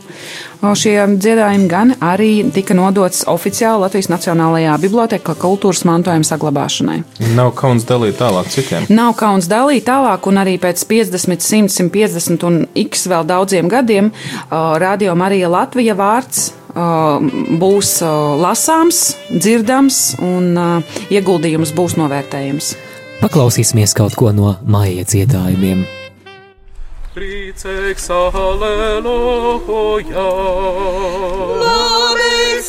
šie dziedājumi, gan arī tika nodots oficiāli Latvijas Nacionālajā bibliotekā kultūras mantojuma saglabāšanai. Nav kauns dalīt tālāk citiem. Nav kauns dalīt tālāk, un arī pēc 50, 100, 150 un x vēl daudziem gadiem Radio Marija Latvija vārds būs lasāms, dzirdams un ieguldījums būs novērtējams. Paklausīsimies kaut ko no māja dziedājumiem. Priecīgs, aleluja! Labi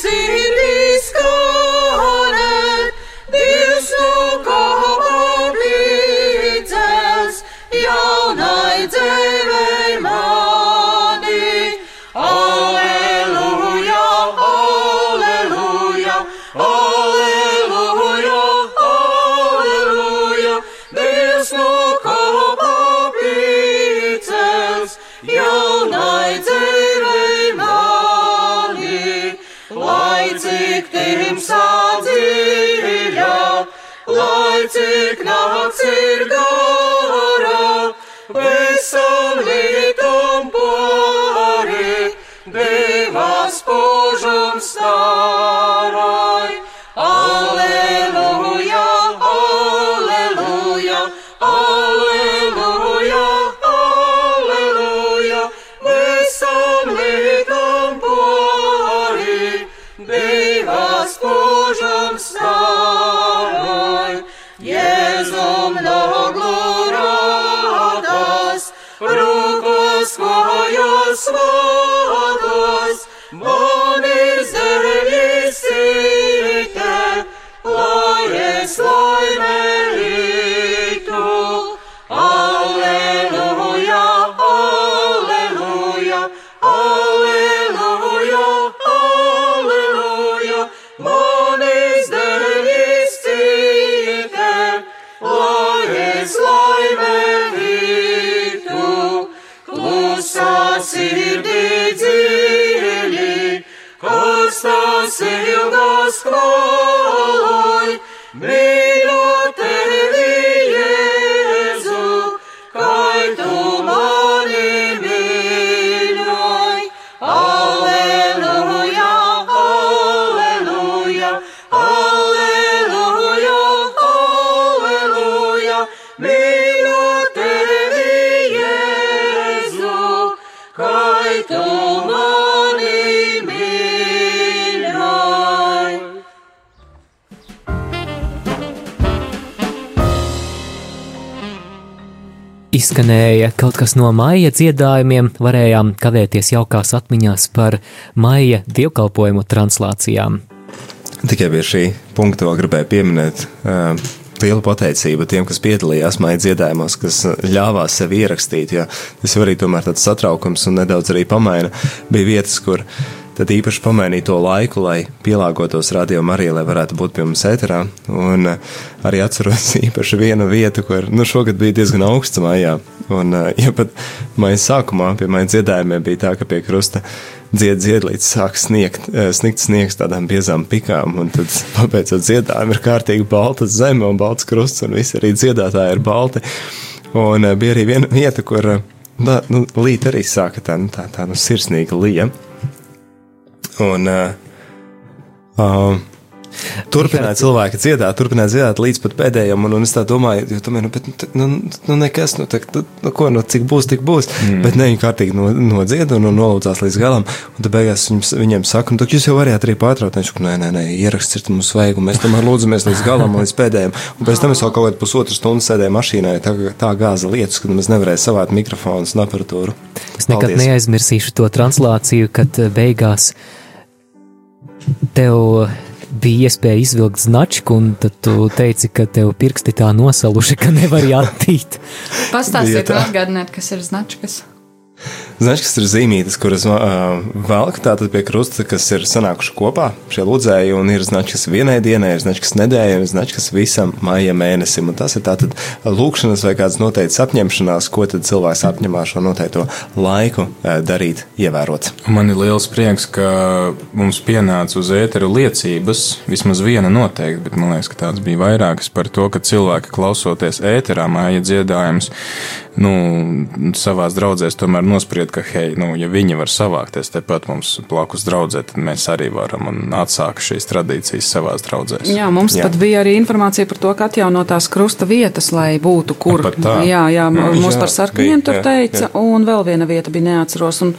cik nakts ir gara, izskanēja kaut kas no maija dziedājumiem, varējām kavēties jaukās atmiņās par maija dievkalpojumu translācijām. Tikai pie šī punkta vēl gribēju pieminēt uh, lielu pateicību tiem, kas piedalījās maija dziedājumos, kas ļāvās sev ierakstīt, jo tas jau arī tomēr tāds satraukums un nedaudz arī pamaina. Bija vietas, kur tad īpaši pamainīja to laiku, lai pielāgotos radio Marijai, lai varētu būt pie mums ēterā. Un uh, arī atceros īpaši vienu vietu, kur nu, šogad bija diezgan augsts maijā. Un, uh, ja pat maija sākumā pie maija dziedājumiem bija tā, ka pie krusta dzied, dzied līdz sāk sniegt, sniegt sniegs tādām biezām pikām, un tad pabeidzot dziedājumu ir kārtīgi balta zeme un balts krusts, un visi arī dziedātāji ir balti. Un uh, bija arī viena vieta, kur tā, nu, līt arī sāka tā, nu, tā, tā nu, sirsnīga lija. Un, uh, uh, Turpināt cilvēki dziedāt, turpināt dziedāt līdz pat pēdējiem, un, un es tā domāju, jo tomēr, nu, bet, nu, nu nekas, nu, tā, nu, ko, nu, cik būs, tik būs, mm. bet ne, viņi kārtīgi no, nodzied un, un nolūdzās līdz galam, un tad beigās viņam, viņiem saka, nu, jūs jau varējāt arī pārtraukt, viņš saka, nē, nē, nē, ieraksts ir mums vajag, un mēs tomēr lūdzamies līdz galam, līdz pēdējiem, un pēc tam es vēl kaut kādu pusotru stundu sēdēju mašīnā, tā, tā gāza lietas, kad mēs nevarējām savāt mikrofons un aparatūru. Es nekad Paldies. neaizmirsīšu to translāciju, kad beigās tev bija iespēja izvilkt značku, un tad tu teici, ka tev pirksti tā nosaluši, ka nevar attīt. Pastāstiet, atgādiniet, kas ir značkas. Značkas ir zīmītes, kuras uh, velk tātad pie krusta, kas ir sanākuši kopā šie lūdzēji, un ir značkas vienai dienai, ir značkas nedēļai, ir značkas visam maija mēnesim, un tas ir tātad lūkšanas vai kādas noteiktas apņemšanās, ko tad cilvēks apņemās šo noteikto laiku uh, darīt, ievērot. Man ir liels prieks, ka mums pienāca uz ēteru liecības, vismaz viena noteikti, bet man liekas, ka tāds bija vairākas par to, ka cilvēki klausoties ēterā māja dziedājumus, nu, savās draudzēs tomēr nospried, ka, hei, nu, ja viņi var savākties tepat mums blakus draudzē, tad mēs arī varam un atsākt šīs tradīcijas savās draudzēs. Jā, mums jā. pat bija arī informācija par to, ka atjaunotās krusta vietas, lai būtu kur. Jā, jā, mums par sarkaniem tur teica, jā, jā. un vēl viena vieta bija neatceros. Un,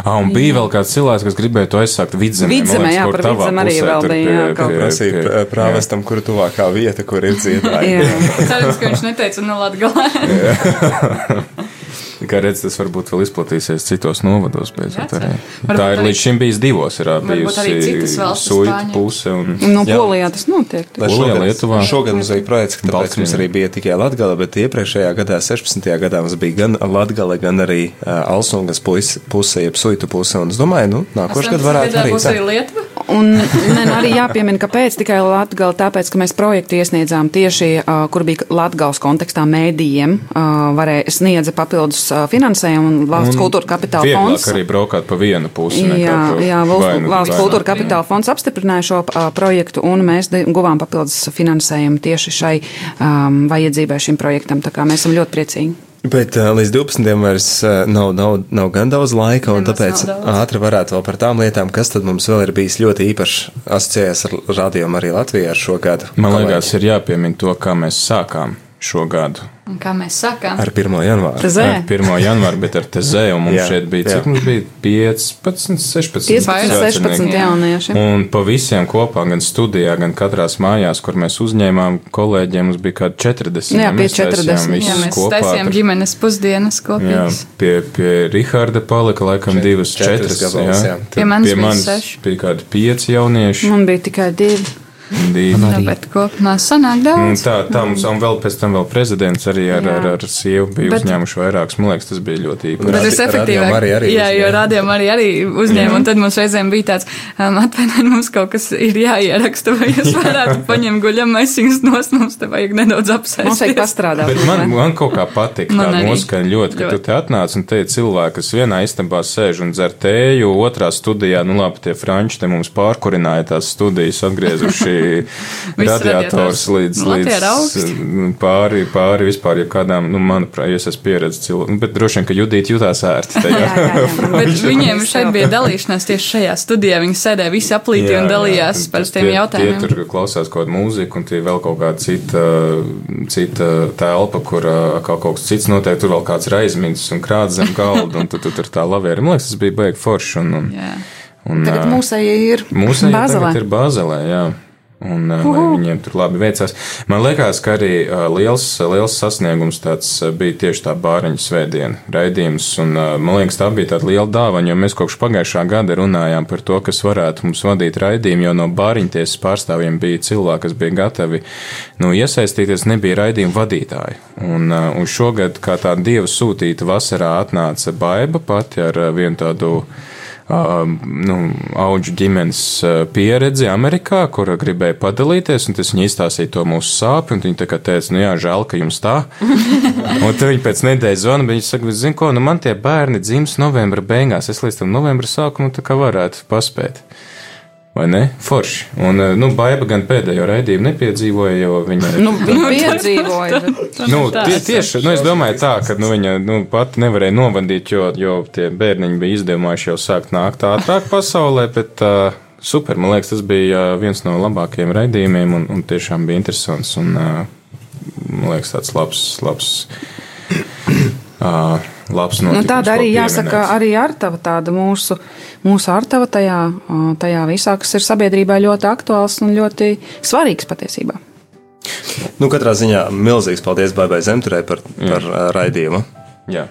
Ah, un bija jā. vēl kāds cilvēks, kas gribēja to aizsākt vidzemē. Vidzemē, jā, par vidzemē arī vēl bija. Jā, kaut kā prasīja prāvestam, kur tuvākā vieta, kur ir dziedājumi. Cerams, ka viņš neteica, nu, Latgalē. Kā redzat, tas varbūt vēl izplatīsies citos novados. Beidzot, arī. Tā ir līdz šim bijis divos. Ir bijusi suita puse. Un, no Polijā tas notiek. Polijā, Lietuvā. Šogad mums bija projekts, ka tāpēc mums arī bija tikai Latgala, bet iepriekšējā gadā, 16. gadā, mums bija gan Latgala, gan arī uh, Alsungas puse, jeb suitu puse. Un es domāju, nu, nākošais gads varētu arī. Būs arī Lietuva? Un ne, arī jāpiemina, kāpēc tikai Latgala, tāpēc, ka mēs projektu iesniedzām tieši, uh, kur bija Latgals kontekstā mēdījiem, uh, varēja sniedza papildus finansējumu un valsts un kultūra kapitāla fonds. arī braukāt pa vienu pusi. Jā, jā valsts, valsts kultūra kapitāla fonds apstiprināja šo uh, projektu un mēs guvām papildus finansējumu tieši šai um, vajadzībai šim projektam. Tā kā mēs esam ļoti priecīgi. Bet uh, līdz 12. vairs uh, nav, nav, nav gan daudz laika, un tāpēc ātri varētu vēl par tām lietām, kas tad mums vēl ir bijis ļoti īpaši asociējies ar rādījumu arī Latvijā ar šo gadu. Man liekas, ir jāpiemina to, kā mēs sākām šo gadu. Un kā mēs sakām, ar 1. janvāru. Tezē. Ar 1. janvāru, bet ar tezē, un mums jā, šeit bija, cik jā. mums bija 15, 16, 15, 16 jaunieši. Un pa visiem kopā, gan studijā, gan katrās mājās, kur mēs uzņēmām kolēģiem, mums bija kādi 40. Jā, pie 40. Jā, mēs kopā, taisījām par, ģimenes pusdienas kopīgas. Jā, pie, pie Riharda palika laikam Čet, divas, četras. četras gabals, jā. jā. Pie manis bija seši. Bija kādi pieci jaunieši. Man bija tikai divi. Jā, bet kopumā sanāk daudz. Tā, tā mums, un vēl pēc tam vēl prezidents arī ar, jā. ar, ar sievu bija bet, uzņēmuši vairākus. Man liekas, tas bija ļoti īpaši. Bet tas efektīvāk. Arī, arī jā, jo rādījām arī, arī uzņēma, jā. un tad mums reizēm bija tāds, um, atvainojiet, mums kaut kas ir jāieraksta, vai jūs varētu paņemt guļam maisiņus nost, mums te vajag nedaudz apsēsties. Mums vajag pastrādāt. Bet man, man kaut kā patika tā noskaņa ļoti, ka ļoti. tu te atnāc un te ir cilvēki, kas vienā istabā sēž un dzer tēju, otrā studijā, nu labi, tie franči te mums pārkurināja tās studijas, atgriezuši radiators līdz, līdz pāri, pāri vispār jebkādām, nu, manuprāt, ja es esmu pieredzējis cilvēku, nu, bet droši vien, ka Judīt jutās ērti. jā, jā, jā. bet viņiem šeit bija dalīšanās tieši šajā studijā. Viņi sēdēja visi aplīti jā, un dalījās jā, par tiem tie, jautājumiem. Tie tur klausās kaut kādu mūziku, un tie vēl kaut kāda cita, cita telpa, kur kaut kas cits notiek. Tur vēl kāds ir aizmidzis un krāts zem galda, un tu, tu tur tā lavēri. Man liekas, tas bija baigi forši. Un, un, un, tagad mūsēji ir mūsēji ir Bāzelē, jā. Un uh, lai viņiem tur labi veicās. Man liekas, ka arī uh, liels, liels sasniegums tāds uh, bija tieši tā bāriņu svētdiena raidījums, un uh, man liekas, tā bija tāda liela dāvana, jo mēs kopš pagājušā gada runājām par to, kas varētu mums vadīt raidījumu, jo no bāriņtiesas pārstāvjiem bija cilvēki, kas bija gatavi nu, iesaistīties, nebija raidījumu vadītāji. Un, uh, un šogad, kā tā dieva sūtīta vasarā, atnāca Baiba pati ar uh, vienu tādu nu, auģu ģimenes pieredzi Amerikā, kura gribēja padalīties, un tas viņa izstāstīja to mūsu sāpju, un viņa tā kā teica, nu jā, žēl, ka jums tā. un tad viņa pēc nedēļas zvana, viņa saka, zini ko, nu man tie bērni dzims novembra beigās, es līdz tam novembra sākumu tā kā varētu paspēt. Vai ne? Forši. Un, eh, nu, Baiba gan pēdējo raidījumu nepiedzīvoja, jo viņa. Nu, viņa piedzīvoja. nu, tie, tieši, nu, es domāju tā, ka, nu, viņa, nu, pat nevarēja novadīt, jo, jo tie bērniņi bija izdomājuši jau sākt nākt ātrāk pasaulē, bet uh, super, man liekas, tas bija uh, viens no labākajiem raidījumiem un, un tiešām bija interesants un, uh, man liekas, tāds labs, labs. Uh, labs nu, tāda arī jāsaka, arī Artava, tāda mūsu, mūsu Artava tajā, tajā visā, kas ir sabiedrībā ļoti aktuāls un ļoti svarīgs patiesībā. Nu, katrā ziņā milzīgs paldies Baibai Zemturē par, Jā. par uh, raidījumu. Jā.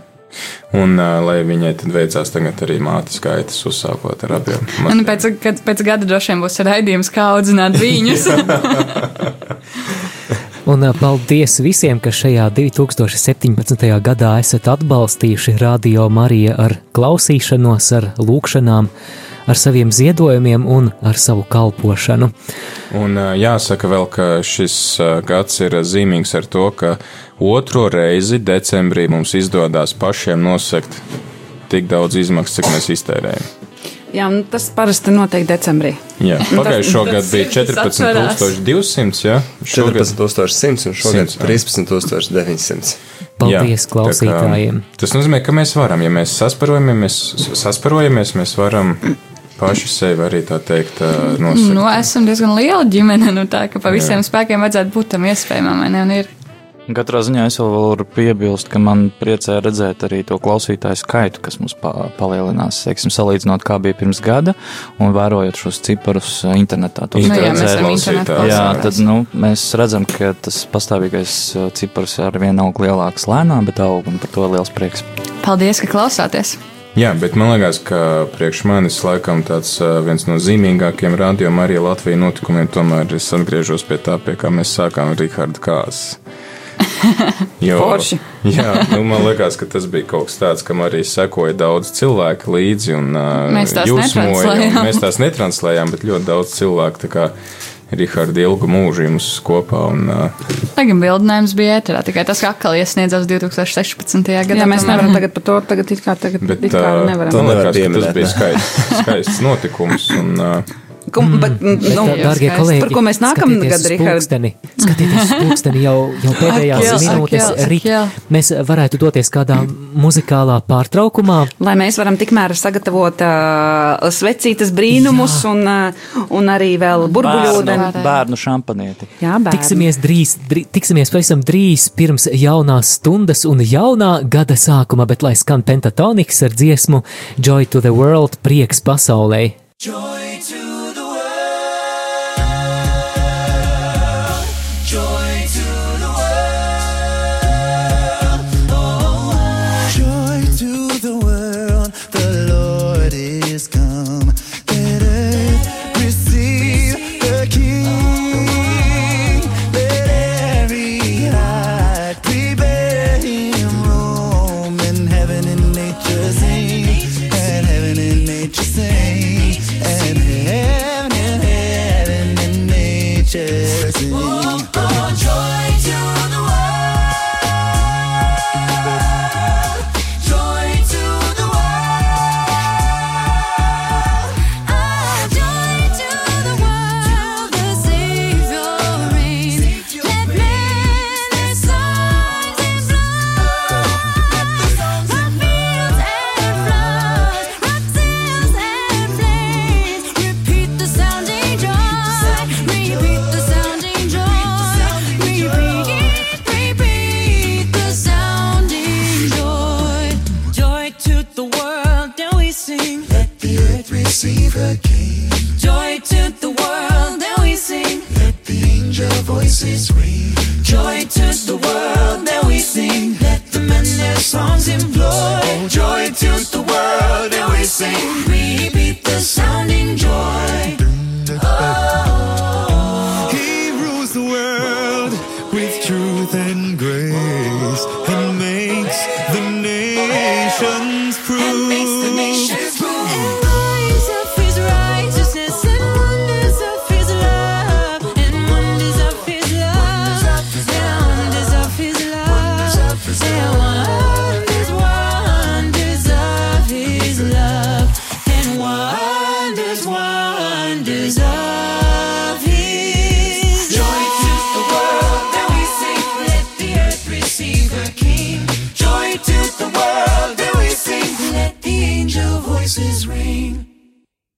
Un, uh, lai viņai tad veicās tagad arī mātes gaitas uzsākot ar abiem. Un pēc, pēc gada droši vien būs raidījums, kā audzināt viņus. Un paldies visiem, kas šajā 2017. gadā esat atbalstījuši Radio Mariju ar klausīšanos, ar lūkšanām, ar saviem ziedojumiem un ar savu kalpošanu. Un jāsaka vēl, ka šis gads ir zīmīgs ar to, ka otro reizi decembrī mums izdodas pašiem nosekt tik daudz izmaksas, cik mēs iztērējam. Jā, nu, tas parasti notiek decembrī. Jā, pagājušā gada bija 14,200. Ja? 14,100 un šogad 13,900. Paldies Jā, klausītājiem. Kā, tas nozīmē, ka mēs varam, ja mēs sasparojamies, sasparojamies mēs varam paši sevi arī tā teikt, nosakt. Nu, esam diezgan liela ģimene, nu tā ka pa visiem Jā. spēkiem vajadzētu būt tam iespējamam, vai ne? Un ir Katrā ziņā es vēl varu piebilst, ka man priecē redzēt arī to klausītāju skaitu, kas mums pa palielinās. Teiksim, salīdzinot, kā bija pirms gada, un vērojot šos ciparus uh, internetā. Nu, jā, mēs, jā, tad nu, mēs redzam, ka tas pastāvīgais uh, cipars ar vienu aug lielāks lēnām, bet aug, un par to liels prieks. Paldies, ka klausāties! Jā, bet man liekas, ka priekš manis laikam tāds uh, viens no zīmīgākajiem rādījuma arī Latvijas notikumiem tomēr es atgriežos pie tā, pie kā mēs sākām Riharda Kāzes. Jo, Forši. jā, nu, man liekas, ka tas bija kaut kas tāds, kam arī sekoja daudz cilvēku līdzi. Un, mēs tās netranslējām. Mēs tās netranslējām, bet ļoti daudz cilvēku. Rihards ilgu mūžu jums kopā. Un, uh... Tagad bildinājums bija ēterā, tikai tas atkal iesniedzās 2016. gadā. Jā, mēs nevaram tagad par to tagad it kā, tagad, bet, it kā nevaram. Tā nevar pieminēt, tas bija skaists, skaists notikums. Un, uh, mm. bet, nu, Dārgie kolēģi, par ko mēs nākamā gada Rihardi? Skatieties, pulksteni jau, jau pēdējās minūtes rīt. Mēs varētu doties kādā muzikālā pārtraukumā. Lai mēs varam tikmēr sagatavot uh, svecītas brīnumus Jā. un, uh, un arī vēl burbuļūdeni. Bērnu, bērnu šampanieti. Jā, bērnu. Tiksimies drīz, drīz, tiksimies pavisam drīz pirms jaunās stundas un jaunā gada sākuma, bet lai skan pentatoniks ar dziesmu Joy to the World, prieks pasaulē. Joy to